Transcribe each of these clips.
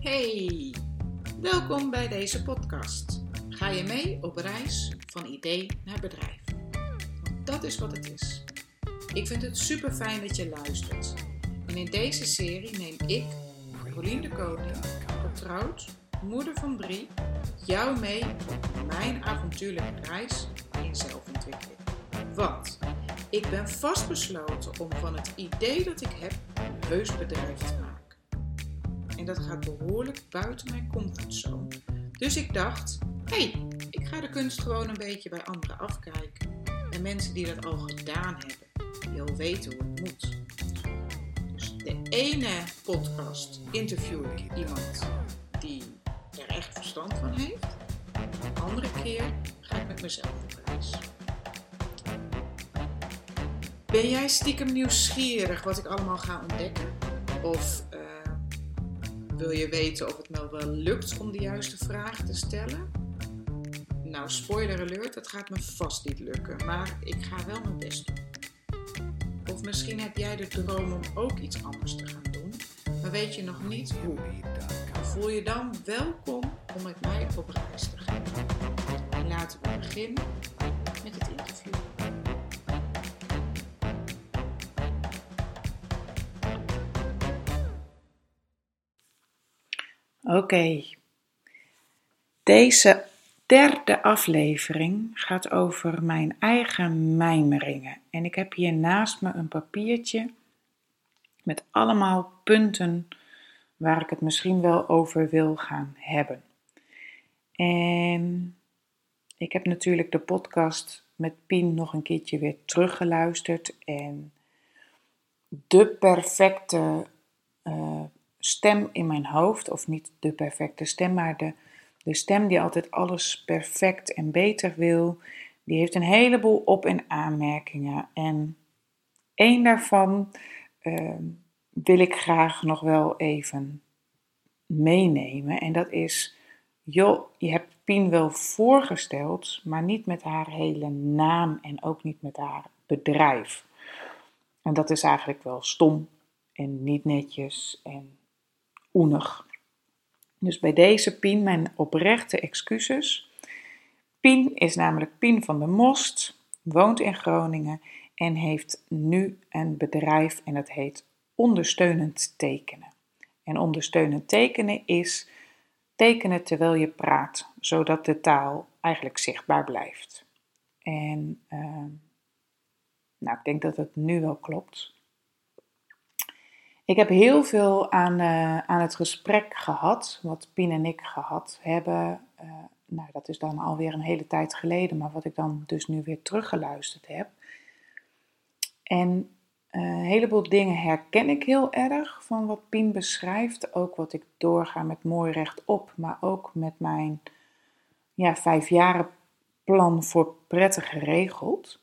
Hey, welkom bij deze podcast. Ga je mee op reis van idee naar bedrijf? Want dat is wat het is. Ik vind het super fijn dat je luistert. En in deze serie neem ik, Rolien de Koning, getrouwd, moeder van drie, jou mee op mijn avontuurlijke reis in zelfontwikkeling. Want ik ben vastbesloten om van het idee dat ik heb een heus bedrijf te dat gaat behoorlijk buiten mijn comfortzone. Dus ik dacht, hé, hey, ik ga de kunst gewoon een beetje bij anderen afkijken. En mensen die dat al gedaan hebben, die al weten hoe het moet. Dus de ene podcast interview ik iemand die er echt verstand van heeft. De andere keer ga ik met mezelf op reis. Ben jij stiekem nieuwsgierig wat ik allemaal ga ontdekken? Of wil je weten of het me wel lukt om de juiste vragen te stellen? Nou, spoiler alert, dat gaat me vast niet lukken, maar ik ga wel mijn best doen. Of misschien heb jij de droom om ook iets anders te gaan doen, maar weet je nog niet hoe. Voel je dan welkom om met mij op reis te gaan. En laten we beginnen met het interview. Oké, deze derde aflevering gaat over mijn eigen mijmeringen. En ik heb hier naast me een papiertje met allemaal punten waar ik het misschien wel over wil gaan hebben. En ik heb natuurlijk de podcast met Pien nog een keertje weer teruggeluisterd. En de perfecte uh, stem in mijn hoofd, of niet de perfecte stem, maar de, de stem die altijd alles perfect en beter wil, die heeft een heleboel op- en aanmerkingen. En één daarvan uh, wil ik graag nog wel even meenemen. En dat is, joh, je hebt Pien wel voorgesteld, maar niet met haar hele naam en ook niet met haar bedrijf. En dat is eigenlijk wel stom en niet netjes en oenig. Dus bij deze Pien mijn oprechte excuses. Pien is namelijk Pien van der Most, woont in Groningen en heeft nu een bedrijf en dat heet Ondersteunend Tekenen. En ondersteunend tekenen is tekenen terwijl je praat, zodat de taal eigenlijk zichtbaar blijft. En uh, nou, ik denk dat het nu wel klopt. Ik heb heel veel aan, uh, aan het gesprek gehad, wat Pien en ik gehad hebben. Uh, nou, dat is dan alweer een hele tijd geleden, maar wat ik dan dus nu weer teruggeluisterd heb. En uh, een heleboel dingen herken ik heel erg van wat Pien beschrijft. Ook wat ik doorga met mooi rechtop, maar ook met mijn ja, vijfjaren plan voor prettig geregeld.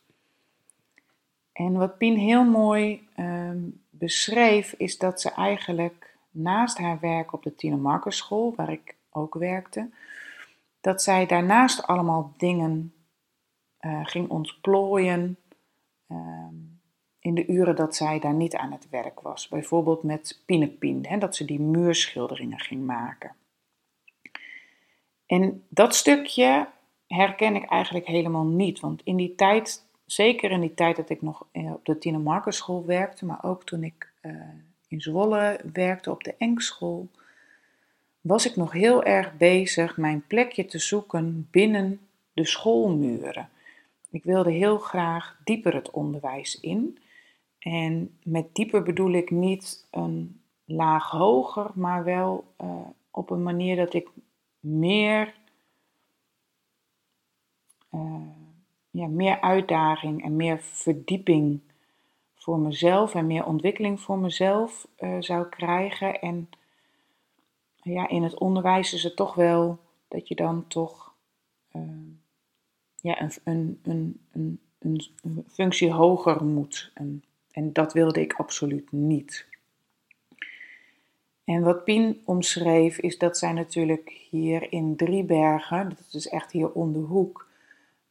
En wat Pien heel mooi uh, beschreef, is dat ze eigenlijk naast haar werk op de Marcus School, waar ik ook werkte, dat zij daarnaast allemaal dingen uh, ging ontplooien uh, in de uren dat zij daar niet aan het werk was. Bijvoorbeeld met Pinepien, dat ze die muurschilderingen ging maken. En dat stukje herken ik eigenlijk helemaal niet, want in die tijd zeker in die tijd dat ik nog eh, op de Tine Marcus school werkte, maar ook toen ik uh, in Zwolle werkte op de Enkschool, was ik nog heel erg bezig mijn plekje te zoeken binnen de schoolmuren. Ik wilde heel graag dieper het onderwijs in. En met dieper bedoel ik niet een laag hoger, maar wel uh, op een manier dat ik meer. Meer uitdaging en meer verdieping voor mezelf en meer ontwikkeling voor mezelf uh, zou krijgen. En ja, in het onderwijs is het toch wel dat je dan toch uh, ja, een, een, een, een, een functie hoger moet. En, en dat wilde ik absoluut niet. En wat Pien omschreef is dat zij natuurlijk hier in Driebergen, dat is echt hier om de hoek,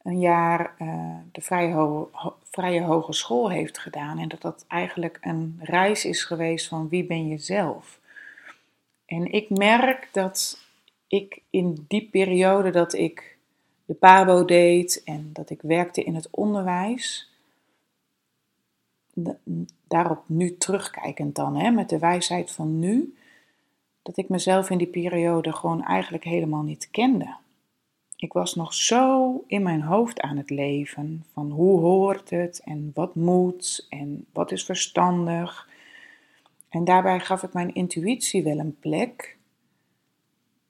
een jaar uh, de vrije, vrije hogeschool heeft gedaan. En dat dat eigenlijk een reis is geweest van wie ben je zelf. En ik merk dat ik in die periode dat ik de PABO deed en dat ik werkte in het onderwijs, daarop nu terugkijkend dan, hè, met de wijsheid van nu, dat ik mezelf in die periode gewoon eigenlijk helemaal niet kende. Ik was nog zo in mijn hoofd aan het leven van hoe hoort het en wat moet en wat is verstandig. En daarbij gaf ik mijn intuïtie wel een plek.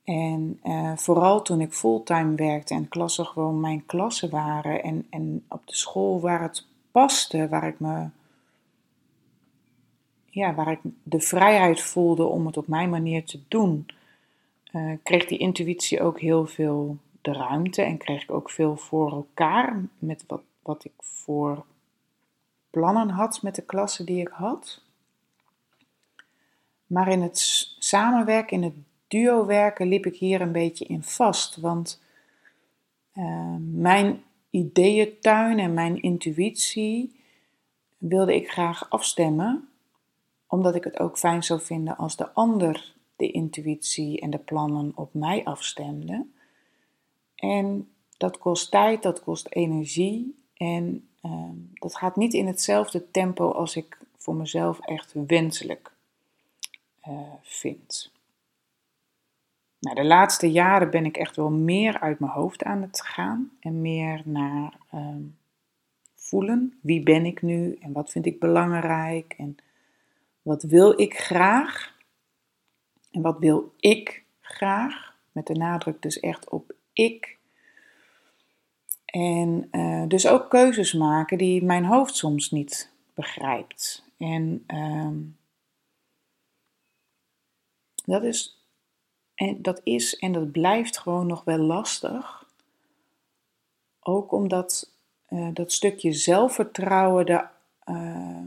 En uh, vooral toen ik fulltime werkte en klassen gewoon mijn klassen waren en, en op de school waar het paste, waar ik me ja, waar ik de vrijheid voelde om het op mijn manier te doen, uh, kreeg die intuïtie ook heel veel de ruimte en kreeg ik ook veel voor elkaar met wat, wat ik voor plannen had met de klassen die ik had. Maar in het samenwerken, in het duo werken, liep ik hier een beetje in vast. Want uh, mijn ideeëntuin en mijn intuïtie wilde ik graag afstemmen omdat ik het ook fijn zou vinden als de ander de intuïtie en de plannen op mij afstemde. En dat kost tijd, dat kost energie en ehm, dat gaat niet in hetzelfde tempo als ik voor mezelf echt wenselijk uh, vind. Nou, de laatste jaren ben ik echt wel meer uit mijn hoofd aan het gaan en meer naar ehm, voelen. Wie ben ik nu en wat vind ik belangrijk en wat wil ik graag? En wat wil ik graag? Met de nadruk dus echt op ik. En uh, dus ook keuzes maken die mijn hoofd soms niet begrijpt. En uh, dat, is, en dat is en dat blijft gewoon nog wel lastig. Ook omdat uh, dat stukje zelfvertrouwen de, uh,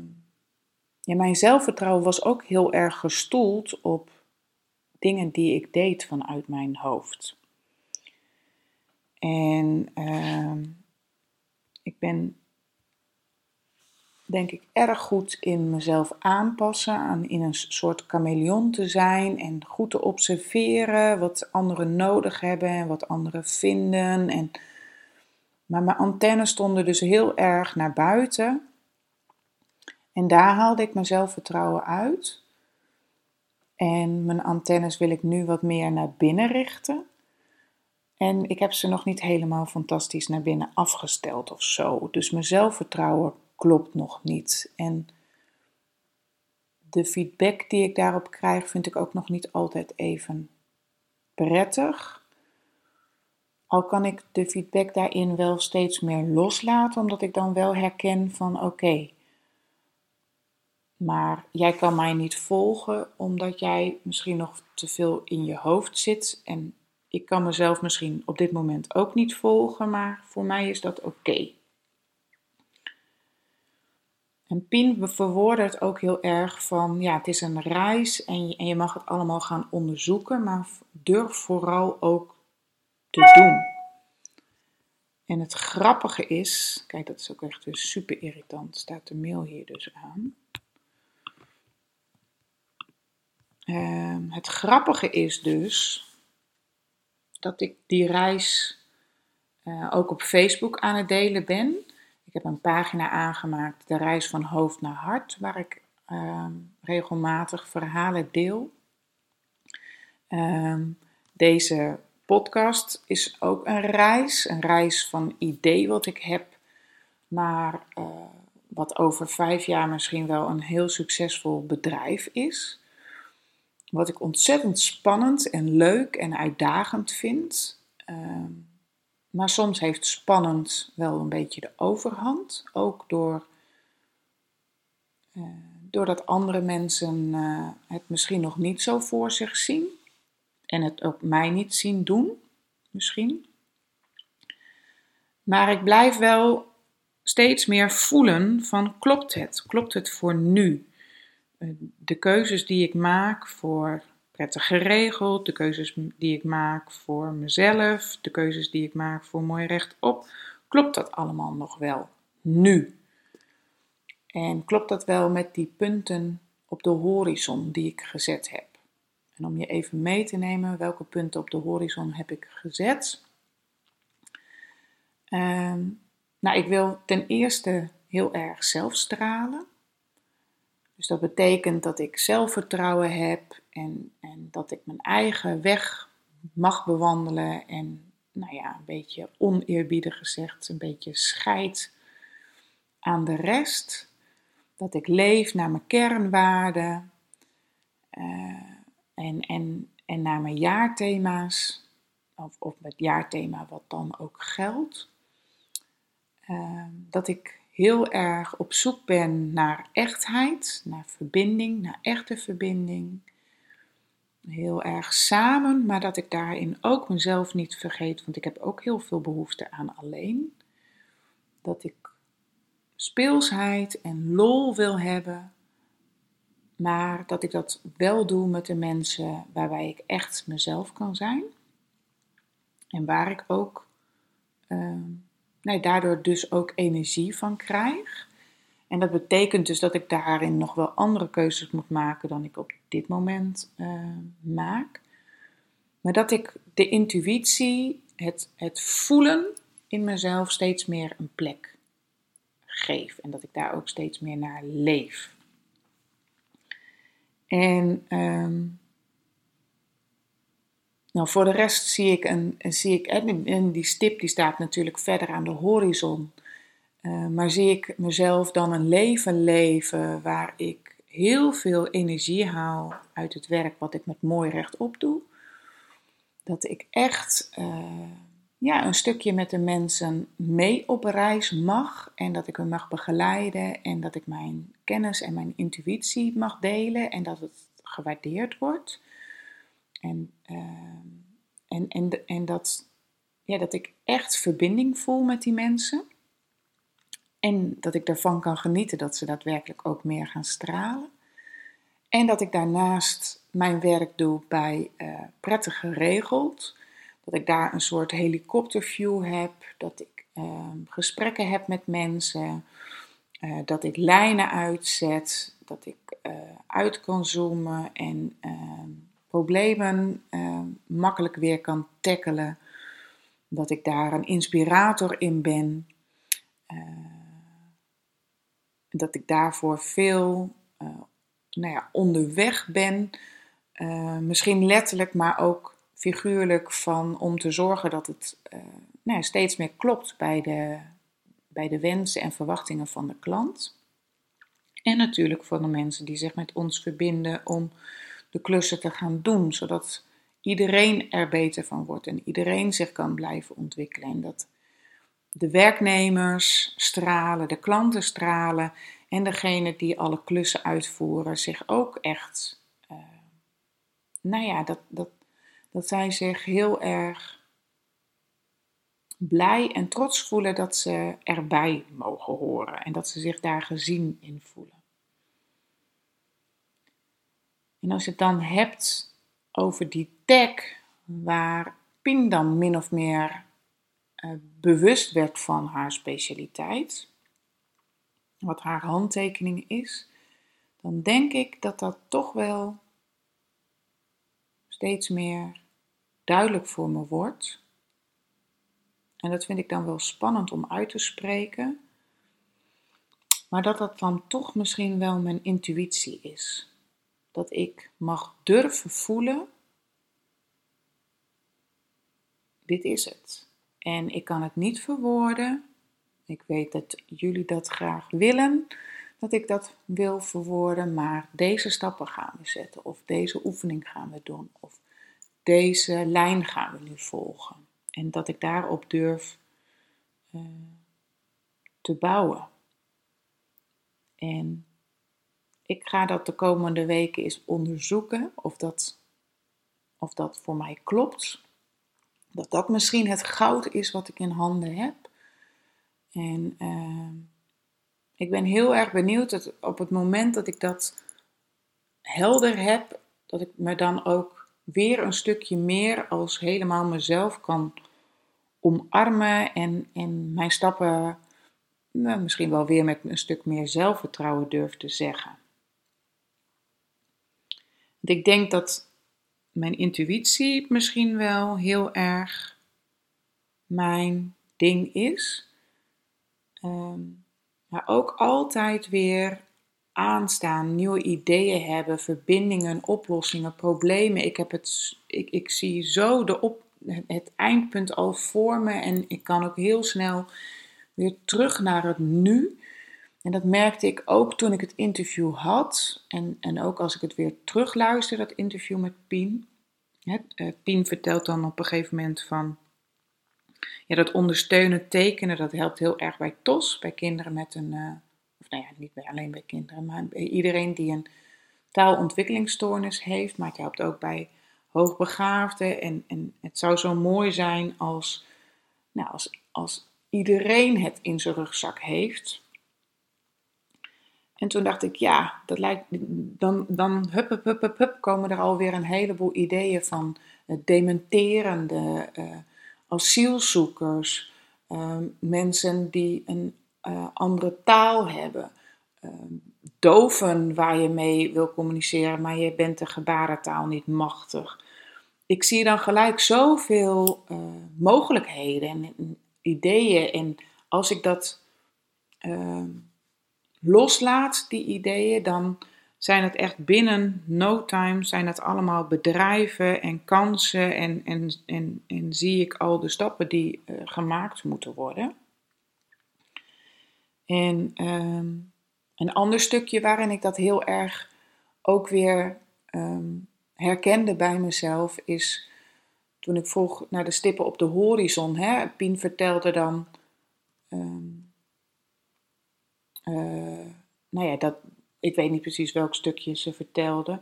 ja, mijn zelfvertrouwen was ook heel erg gestoeld op dingen die ik deed vanuit mijn hoofd. En uh, ik ben, denk ik, erg goed in mezelf aanpassen, aan in een soort chameleon te zijn en goed te observeren wat anderen nodig hebben en wat anderen vinden. En, maar mijn antennes stonden dus heel erg naar buiten. En daar haalde ik mijn zelfvertrouwen uit. En mijn antennes wil ik nu wat meer naar binnen richten. En ik heb ze nog niet helemaal fantastisch naar binnen afgesteld of zo. Dus mijn zelfvertrouwen klopt nog niet. En de feedback die ik daarop krijg, vind ik ook nog niet altijd even prettig. Al kan ik de feedback daarin wel steeds meer loslaten, omdat ik dan wel herken van oké, maar jij kan mij niet volgen omdat jij misschien nog te veel in je hoofd zit. En ik kan mezelf misschien op dit moment ook niet volgen, maar voor mij is dat oké. En Pien verwoordt ook heel erg van, ja, het is een reis en je, en je mag het allemaal gaan onderzoeken, maar durf vooral ook te doen. En het grappige is, kijk, dat is ook echt super irritant, staat de mail hier dus aan. Ehm, het grappige is dus dat ik die reis uh, ook op Facebook aan het delen ben. Ik heb een pagina aangemaakt, de reis van hoofd naar hart, waar ik uh, regelmatig verhalen deel. Uh, deze podcast is ook een reis, een reis van idee wat ik heb naar uh, wat over vijf jaar misschien wel een heel succesvol bedrijf is. Wat ik ontzettend spannend en leuk en uitdagend vind. Ehm, maar soms heeft spannend wel een beetje de overhand. Ook door, uh, doordat andere mensen uh, het misschien nog niet zo voor zich zien. En het ook mij niet zien doen, misschien. Maar ik blijf wel steeds meer voelen van klopt het? Klopt het voor nu? De keuzes die ik maak voor prettig geregeld, de keuzes die ik maak voor mezelf, de keuzes die ik maak voor mooi rechtop, klopt dat allemaal nog wel nu? En klopt dat wel met die punten op de horizon die ik gezet heb? En om je even mee te nemen, welke punten op de horizon heb ik gezet? Ehm, nou, ik wil ten eerste heel erg zelf stralen. Dus dat betekent dat ik zelfvertrouwen heb en, en dat ik mijn eigen weg mag bewandelen en nou ja, een beetje oneerbiedig gezegd, een beetje scheid aan de rest. Dat ik leef naar mijn kernwaarden uh, en, en, en naar mijn jaarthema's, of, of het jaarthema wat dan ook geldt. Uh, dat ik heel erg op zoek ben naar echtheid, naar verbinding, naar echte verbinding. Heel erg samen, maar dat ik daarin ook mezelf niet vergeet, want ik heb ook heel veel behoefte aan alleen. Dat ik speelsheid en lol wil hebben, maar dat ik dat wel doe met de mensen waarbij ik echt mezelf kan zijn. En waar ik ook uh, nee, daardoor dus ook energie van krijg. En dat betekent dus dat ik daarin nog wel andere keuzes moet maken dan ik op dit moment uh, maak. Maar dat ik de intuïtie, het, het voelen in mezelf steeds meer een plek geef. En dat ik daar ook steeds meer naar leef. En um, nou, voor de rest zie ik, een, zie ik en die stip die staat natuurlijk verder aan de horizon. Uh, maar zie ik mezelf dan een leven leven waar ik heel veel energie haal uit het werk wat ik met mooi rechtop doe. Dat ik echt uh, ja, een stukje met de mensen mee op reis mag en dat ik hen mag begeleiden en dat ik mijn kennis en mijn intuïtie mag delen en dat het gewaardeerd wordt. En, ehm, en, en, en dat, ja, dat ik echt verbinding voel met die mensen. En dat ik ervan kan genieten dat ze daadwerkelijk ook meer gaan stralen. En dat ik daarnaast mijn werk doe bij uh, Prettig Geregeld. Dat ik daar een soort helikopterview heb. Dat ik uh, gesprekken heb met mensen. Uh, dat ik lijnen uitzet. Dat ik uh, uit kan zoomen en ehm, problemen uh, makkelijk weer kan tackelen. Dat ik daar een inspirator in ben. Uh, dat ik daarvoor veel uh, nou ja, onderweg ben. misschien letterlijk, maar ook figuurlijk van om te zorgen dat het nou, steeds meer klopt bij de, bij de wensen en verwachtingen van de klant. En natuurlijk voor de mensen die zich met ons verbinden om de klussen te gaan doen, zodat iedereen er beter van wordt en iedereen zich kan blijven ontwikkelen. En dat de werknemers stralen, de klanten stralen en degene die alle klussen uitvoeren zich ook echt, uh, nou ja, dat, dat, dat zij zich heel erg blij en trots voelen dat ze erbij mogen horen en dat ze zich daar gezien in voelen. En als je het dan hebt over die tag waar Pin dan min of meer uh, bewust werd van haar specialiteit, wat haar handtekening is, dan denk ik dat dat toch wel steeds meer duidelijk voor me wordt. En dat vind ik dan wel spannend om uit te spreken. Maar dat dat dan toch misschien wel mijn intuïtie is dat ik mag durven voelen, dit is het. En ik kan het niet verwoorden. Ik weet dat jullie dat graag willen, dat ik dat wil verwoorden, maar deze stappen gaan we zetten, of deze oefening gaan we doen, of deze lijn gaan we nu volgen. En dat ik daarop durf uh, te bouwen. En ik ga dat de komende weken eens onderzoeken of dat, of dat voor mij klopt. Dat dat misschien het goud is wat ik in handen heb. En uh, ik ben heel erg benieuwd dat op het moment dat ik dat helder heb, dat ik me dan ook weer een stukje meer als helemaal mezelf kan omarmen en, en mijn stappen nou, misschien wel weer met een stuk meer zelfvertrouwen durf te zeggen ik denk dat mijn intuïtie misschien wel heel erg mijn ding is. Ehm, maar ook altijd weer aanstaan, nieuwe ideeën hebben, verbindingen, oplossingen, problemen. Ik, heb het, ik, ik zie zo de op, het eindpunt al voor me en ik kan ook heel snel weer terug naar het nu. En dat merkte ik ook toen ik het interview had. En, en ook als ik het weer terugluister, dat interview met Pien. uh, Pien vertelt dan op een gegeven moment van. Ja, dat ondersteunen, tekenen, dat helpt heel erg bij TOS, bij kinderen met een. Uh, of nou ja, niet alleen bij kinderen, maar bij iedereen die een taalontwikkelingsstoornis heeft. Maar het helpt ook bij hoogbegaafden. En, en het zou zo mooi zijn als, nou, als, als iedereen het in zijn rugzak heeft. En toen dacht ik, ja, dat lijkt, dan, dan hup, hup, hup, komen er alweer een heleboel ideeën van dementerende, uh, asielzoekers, uh, mensen die een uh, andere taal hebben, ehm, doven waar je mee wil communiceren, maar je bent de gebarentaal niet machtig. Ik zie dan gelijk zoveel uh, mogelijkheden en, en, ideeën. En als ik dat ehm, loslaat, die ideeën, dan zijn het echt binnen no time, zijn het allemaal bedrijven en kansen en, en, en, zie ik al de stappen die uh, gemaakt moeten worden. En um, een ander stukje waarin ik dat heel erg ook weer um, herkende bij mezelf is toen ik vroeg naar de stippen op de horizon. Hè, Pien vertelde dan uh, nou ja, dat, ik weet niet precies welk stukje ze vertelde.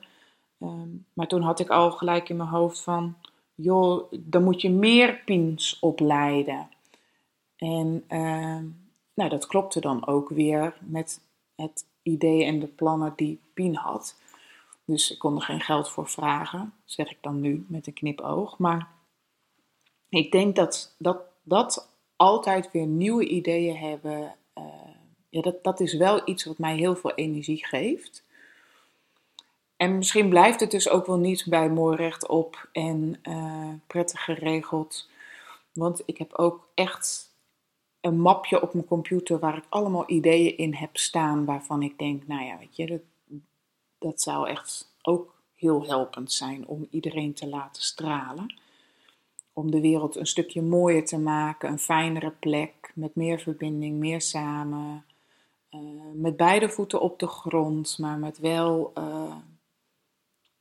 Um, maar toen had ik al gelijk in mijn hoofd van, joh, dan moet je meer pins opleiden. En uh, nou, dat klopte dan ook weer met het idee en de plannen die Pien had. Dus ik kon er geen geld voor vragen, zeg ik dan nu met een knipoog. Maar ik denk dat dat, dat altijd weer nieuwe ideeën hebben uh, ja, dat, dat is wel iets wat mij heel veel energie geeft. En misschien blijft het dus ook wel niet bij mooi rechtop en uh, prettig geregeld. Want ik heb ook echt een mapje op mijn computer waar ik allemaal ideeën in heb staan. Waarvan ik denk, nou ja, weet je, dat, dat zou echt ook heel helpend zijn om iedereen te laten stralen. Om de wereld een stukje mooier te maken, een fijnere plek, met meer verbinding, meer samen. Uh, met beide voeten op de grond, maar met wel, uh,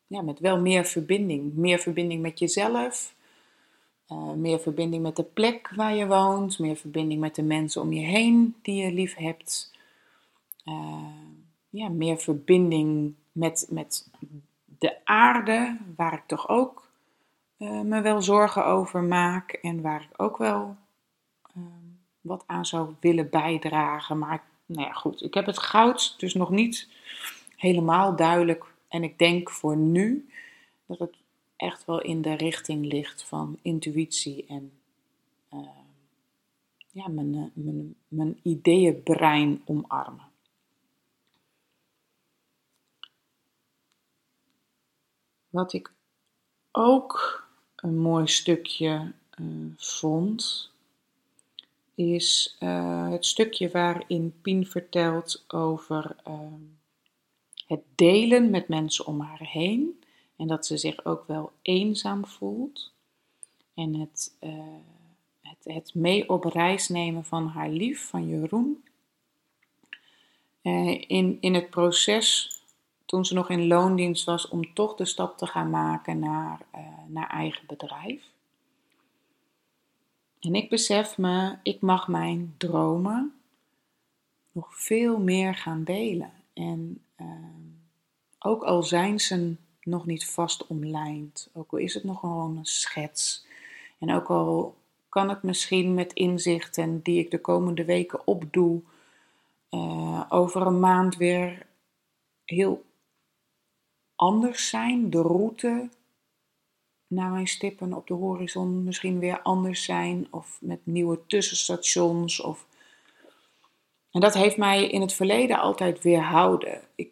ja, met wel meer verbinding. Meer verbinding met jezelf, uh, meer verbinding met de plek waar je woont, meer verbinding met de mensen om je heen die je lief hebt. ja, meer verbinding met, met de aarde, waar ik toch ook me wel zorgen over maak en waar ik ook wel wat aan zou willen bijdragen. Maar nou ja, goed. Ik heb het goud dus nog niet helemaal duidelijk. En ik denk voor nu dat het echt wel in de richting ligt van intuïtie en uh, ja, mijn, eh, mijn, mijn ideeënbrein omarmen. Wat ik ook een mooi stukje uh, vond, is uh, het stukje waarin Pien vertelt over uh, het delen met mensen om haar heen. En dat ze zich ook wel eenzaam voelt. En het, uh, het, het mee op reis nemen van haar lief, van Jeroen. in, in het proces, toen ze nog in loondienst was, om toch de stap te gaan maken naar, naar eigen bedrijf. En ik besef me, ik mag mijn dromen nog veel meer gaan delen. En uh, ook al zijn ze nog niet vast omlijnd, ook al is het nog gewoon een schets. En ook al kan het misschien met inzichten die ik de komende weken opdoe, uh, over een maand weer heel anders zijn. De route naar mijn stippen op de horizon misschien weer anders zijn of met nieuwe tussenstations. Of... En dat heeft mij in het verleden altijd weerhouden. Ik,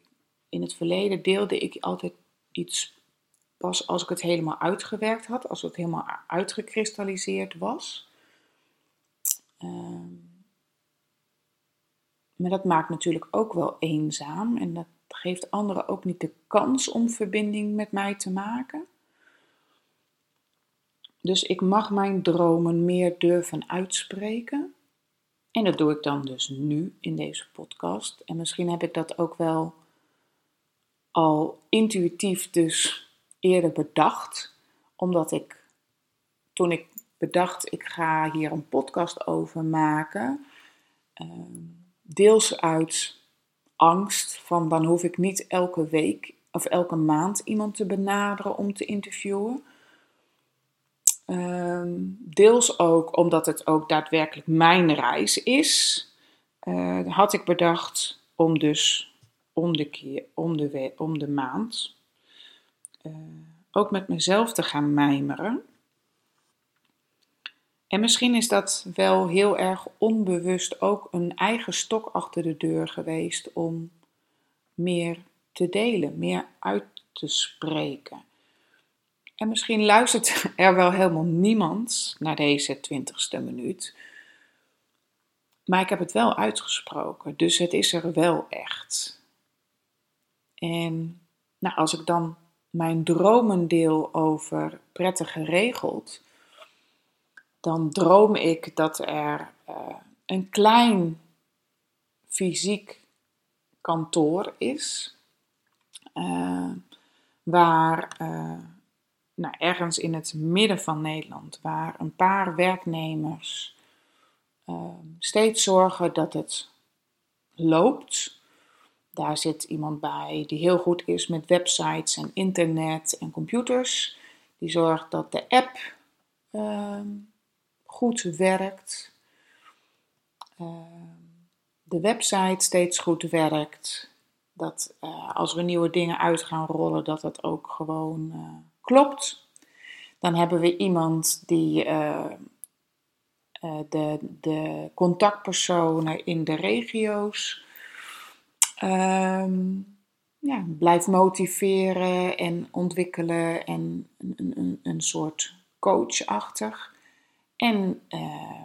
in het verleden deelde ik altijd iets pas als ik het helemaal uitgewerkt had, als het helemaal uitgekristalliseerd was. Ehm, maar dat maakt natuurlijk ook wel eenzaam en dat geeft anderen ook niet de kans om verbinding met mij te maken. Dus ik mag mijn dromen meer durven uitspreken. En dat doe ik dan dus nu in deze podcast. En misschien heb ik dat ook wel al intuïtief dus eerder bedacht. Omdat ik toen ik bedacht, ik ga hier een podcast over maken. Ehm, deels uit angst van dan hoef ik niet elke week of elke maand iemand te benaderen om te interviewen. Ehm, deels ook omdat het ook daadwerkelijk mijn reis is, uh, had ik bedacht om dus om de, keer, om de, om de maand uh, ook met mezelf te gaan mijmeren. En misschien is dat wel heel erg onbewust ook een eigen stok achter de deur geweest om meer te delen, meer uit te spreken. En misschien luistert er wel helemaal niemand naar deze twintigste minuut. Maar ik heb het wel uitgesproken, dus het is er wel echt. En nou, als ik dan mijn dromen deel over prettig geregeld, dan droom ik dat er uh, een klein fysiek kantoor is, uh, waar uh, nou, ergens in het midden van Nederland, waar een paar werknemers steeds zorgen dat het loopt. Daar zit iemand bij die heel goed is met websites en internet en computers. Die zorgt dat de app goed werkt. Ehm, de website steeds goed werkt. Dat uh, als we nieuwe dingen uit gaan rollen, dat dat ook gewoon uh, klopt. Dan hebben we iemand die uh, de, de contactpersonen in de regio's um, ja, blijft motiveren en ontwikkelen en een, een, een soort coachachtig. En uh,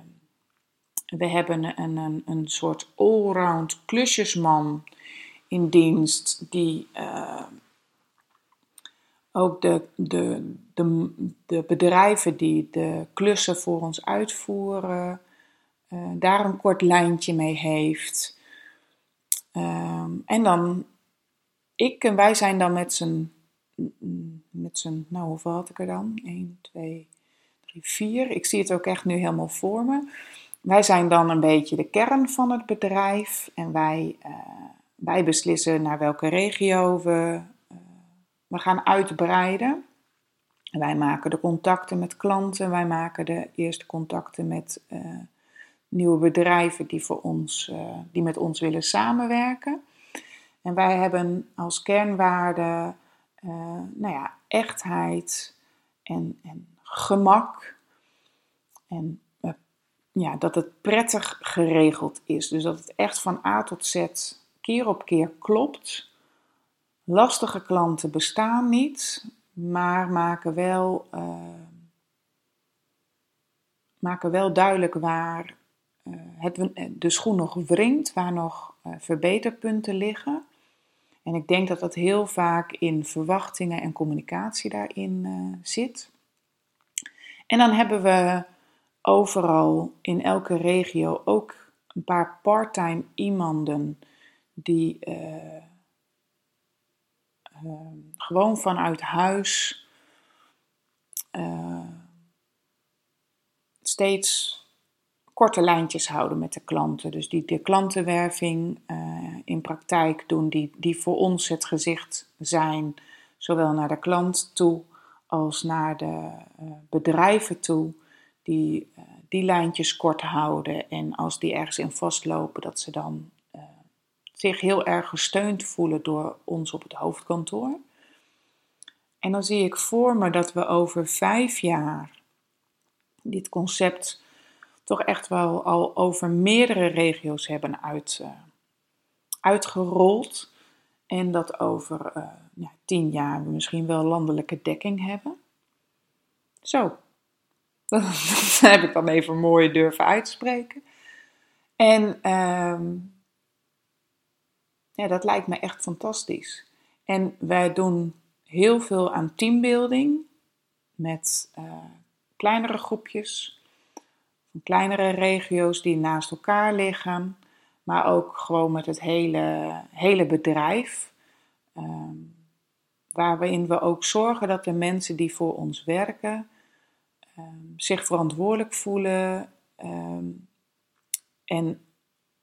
we hebben een, een, een soort allround klusjesman in dienst die ook de, de, de, de bedrijven die de klussen voor ons uitvoeren, uh, daar een kort lijntje mee heeft. Um, en dan, ik en wij zijn dan met z'n, met z'n, nou hoeveel had ik er dan? 1, 2, vier. Ik zie het ook echt nu helemaal voor me. Wij zijn dan een beetje de kern van het bedrijf en wij, uh, wij beslissen naar welke regio we, we gaan uitbreiden. Wij maken de contacten met klanten, wij maken de eerste contacten met uh, nieuwe bedrijven die, voor ons, die met ons willen samenwerken. En wij hebben als kernwaarde nou ja, echtheid en, en gemak en ja, dat het prettig geregeld is. Dus dat het echt van A tot Z keer op keer klopt. Lastige klanten bestaan niet, maar maken wel, uh, maken wel duidelijk waar uh, het, de schoen nog wringt, waar nog verbeterpunten liggen. En ik denk dat dat heel vaak in verwachtingen en communicatie daarin zit. En dan hebben we overal in elke regio ook een paar parttime iemanden die gewoon vanuit huis uh, steeds korte lijntjes houden met de klanten. Dus die de klantenwerving in praktijk doen, die, die voor ons het gezicht zijn, zowel naar de klant toe als naar de uh, bedrijven toe, die die lijntjes kort houden en als die ergens in vastlopen, dat ze dan zich heel erg gesteund voelen door ons op het hoofdkantoor. En dan zie ik voor me dat we over vijf jaar dit concept toch echt wel al over meerdere regio's hebben uit, uitgerold. En dat over ja, tien jaar misschien wel landelijke dekking hebben. Zo, dat, heb ik dan even mooi durven uitspreken. En ehm, ja, dat lijkt me echt fantastisch. En wij doen heel veel aan teambuilding met uh, kleinere groepjes, kleinere regio's die naast elkaar liggen, maar ook gewoon met het hele, hele bedrijf. Um, waarin we ook zorgen dat de mensen die voor ons werken um, zich verantwoordelijk voelen um, en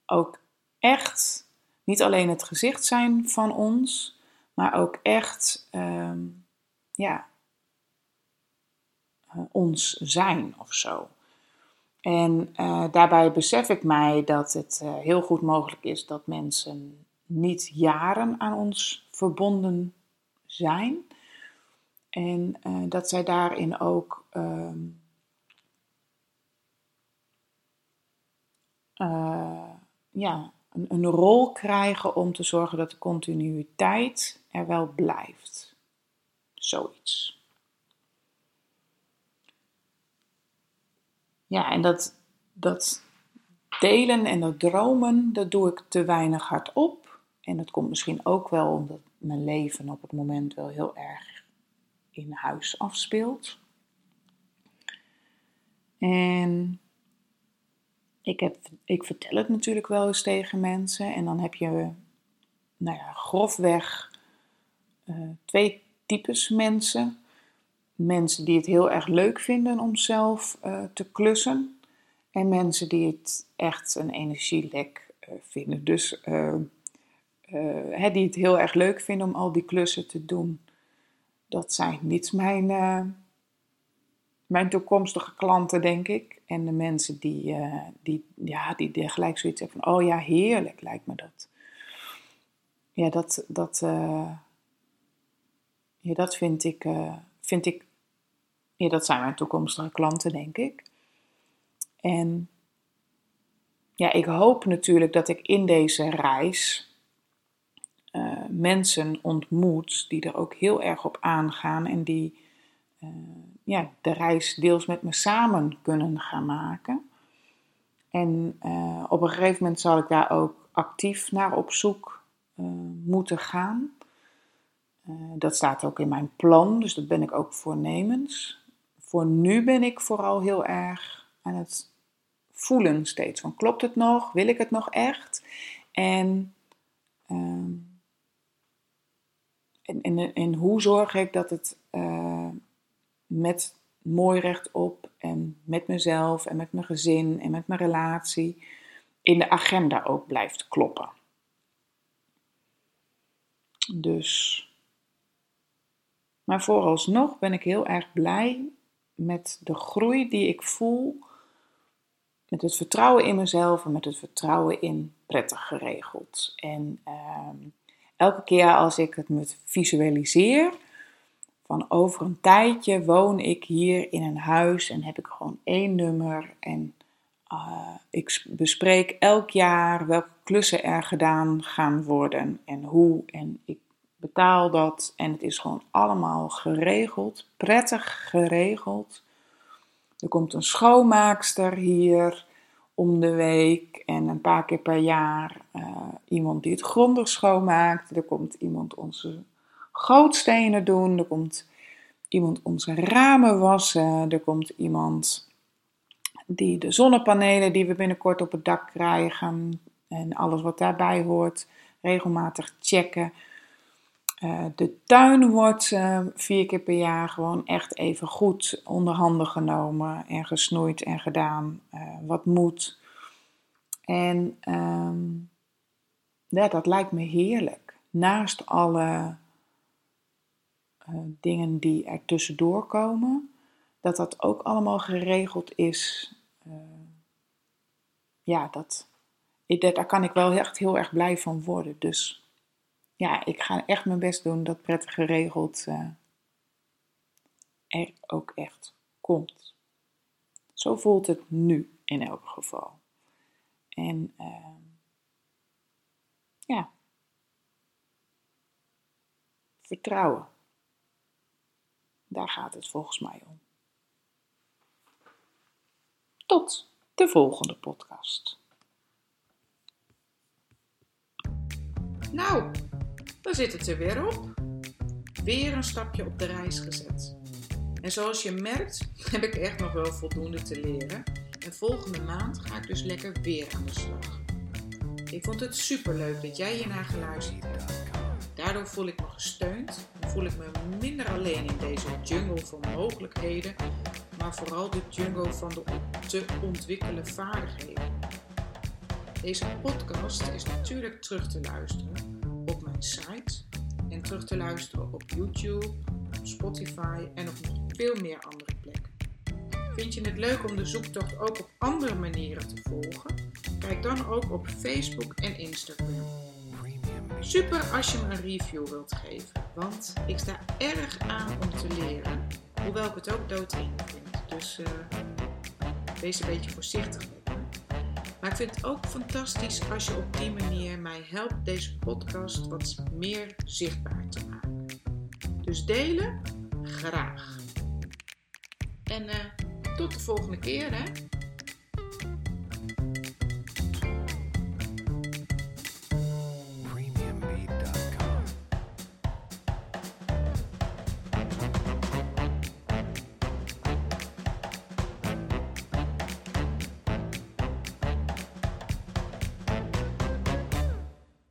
ook echt niet alleen het gezicht zijn van ons, maar ook echt um, ja, uh, ons zijn of zo. En uh, daarbij besef ik mij dat het uh, heel goed mogelijk is dat mensen niet jaren aan ons verbonden zijn. En dat zij daarin ook uh, ja, een, rol krijgen om te zorgen dat de continuïteit er wel blijft. Zoiets. Ja, en dat, dat delen en dat dromen, dat doe ik te weinig hardop. En dat komt misschien ook wel omdat mijn leven op het moment wel heel erg in huis afspeelt. En ik, heb, ik vertel het natuurlijk wel eens tegen mensen. En dan heb je, nou ja, grofweg uh, twee types mensen. Mensen die het heel erg leuk vinden om zelf uh, te klussen. En mensen die het echt een energielek uh, vinden. Dus die het heel erg leuk vinden om al die klussen te doen. Dat zijn niet mijn, mijn toekomstige klanten, denk ik. En de mensen die, uh, die, ja, die gelijk zoiets hebben van, oh ja, heerlijk lijkt me dat. Ja, dat, dat, ja, dat vind ik, vind ik, ja, dat zijn mijn toekomstige klanten, denk ik. En ja, ik hoop natuurlijk dat ik in deze reis uh, mensen ontmoet die er ook heel erg op aangaan en die uh, ja, de reis deels met me samen kunnen gaan maken. En uh, op een gegeven moment zal ik daar ook actief naar op zoek moeten gaan. dat staat ook in mijn plan, dus dat ben ik ook voornemens. Voor nu ben ik vooral heel erg aan het voelen steeds van klopt het nog, wil ik het nog echt? En ehm, en, en, en hoe zorg ik dat het met mooi rechtop en met mezelf en met mijn gezin en met mijn relatie in de agenda ook blijft kloppen. Dus, maar vooralsnog ben ik heel erg blij met de groei die ik voel, met het vertrouwen in mezelf en met het vertrouwen in prettig geregeld. En uh, elke keer als ik het me visualiseer, van over een tijdje woon ik hier in een huis en heb ik gewoon één nummer en uh, ik bespreek elk jaar welke klussen er gedaan gaan worden en hoe en ik betaal dat en het is gewoon allemaal geregeld, prettig geregeld. Er komt een schoonmaakster hier om de week en een paar keer per jaar uh, iemand die het grondig schoonmaakt. Er komt iemand onze gootstenen doen. Er komt iemand onze ramen wassen. Er komt iemand die de zonnepanelen die we binnenkort op het dak krijgen en alles wat daarbij hoort regelmatig checken. Uh, de tuin wordt uh, vier keer per jaar gewoon echt even goed onder handen genomen en gesnoeid en gedaan uh, wat moet. En ja, dat lijkt me heerlijk. Naast alle dingen die er tussendoor komen, dat dat ook allemaal geregeld is. ja, dat, daar kan ik wel echt heel erg blij van worden. Dus ja, ik ga echt mijn best doen dat prettig geregeld uh, er ook echt komt. Zo voelt het nu in elk geval. En ja, vertrouwen. Daar gaat het volgens mij om. Tot de volgende podcast. Nou, dan zit het er weer op. Weer een stapje op de reis gezet. En zoals je merkt, heb ik echt nog wel voldoende te leren. En volgende maand ga ik dus lekker weer aan de slag. Ik vond het superleuk dat jij hiernaar geluisterd hebt. Daardoor voel ik me gesteund voel ik me minder alleen in deze jungle van mogelijkheden, maar vooral de jungle van de te ontwikkelen vaardigheden. Deze podcast is natuurlijk terug te luisteren op mijn site en terug te luisteren op YouTube, Spotify en op veel meer andere plekken. Vind je het leuk om de zoektocht ook op andere manieren te volgen? Kijk dan ook op Facebook en Instagram. Super als je me een review wilt geven, want ik sta erg aan om te leren, hoewel ik het ook doodeng vind. Dus uh, wees een beetje voorzichtig. Maar ik vind het ook fantastisch als je op die manier mij helpt deze podcast wat meer zichtbaar te maken. Dus delen, graag. En uh, tot de volgende keer hè.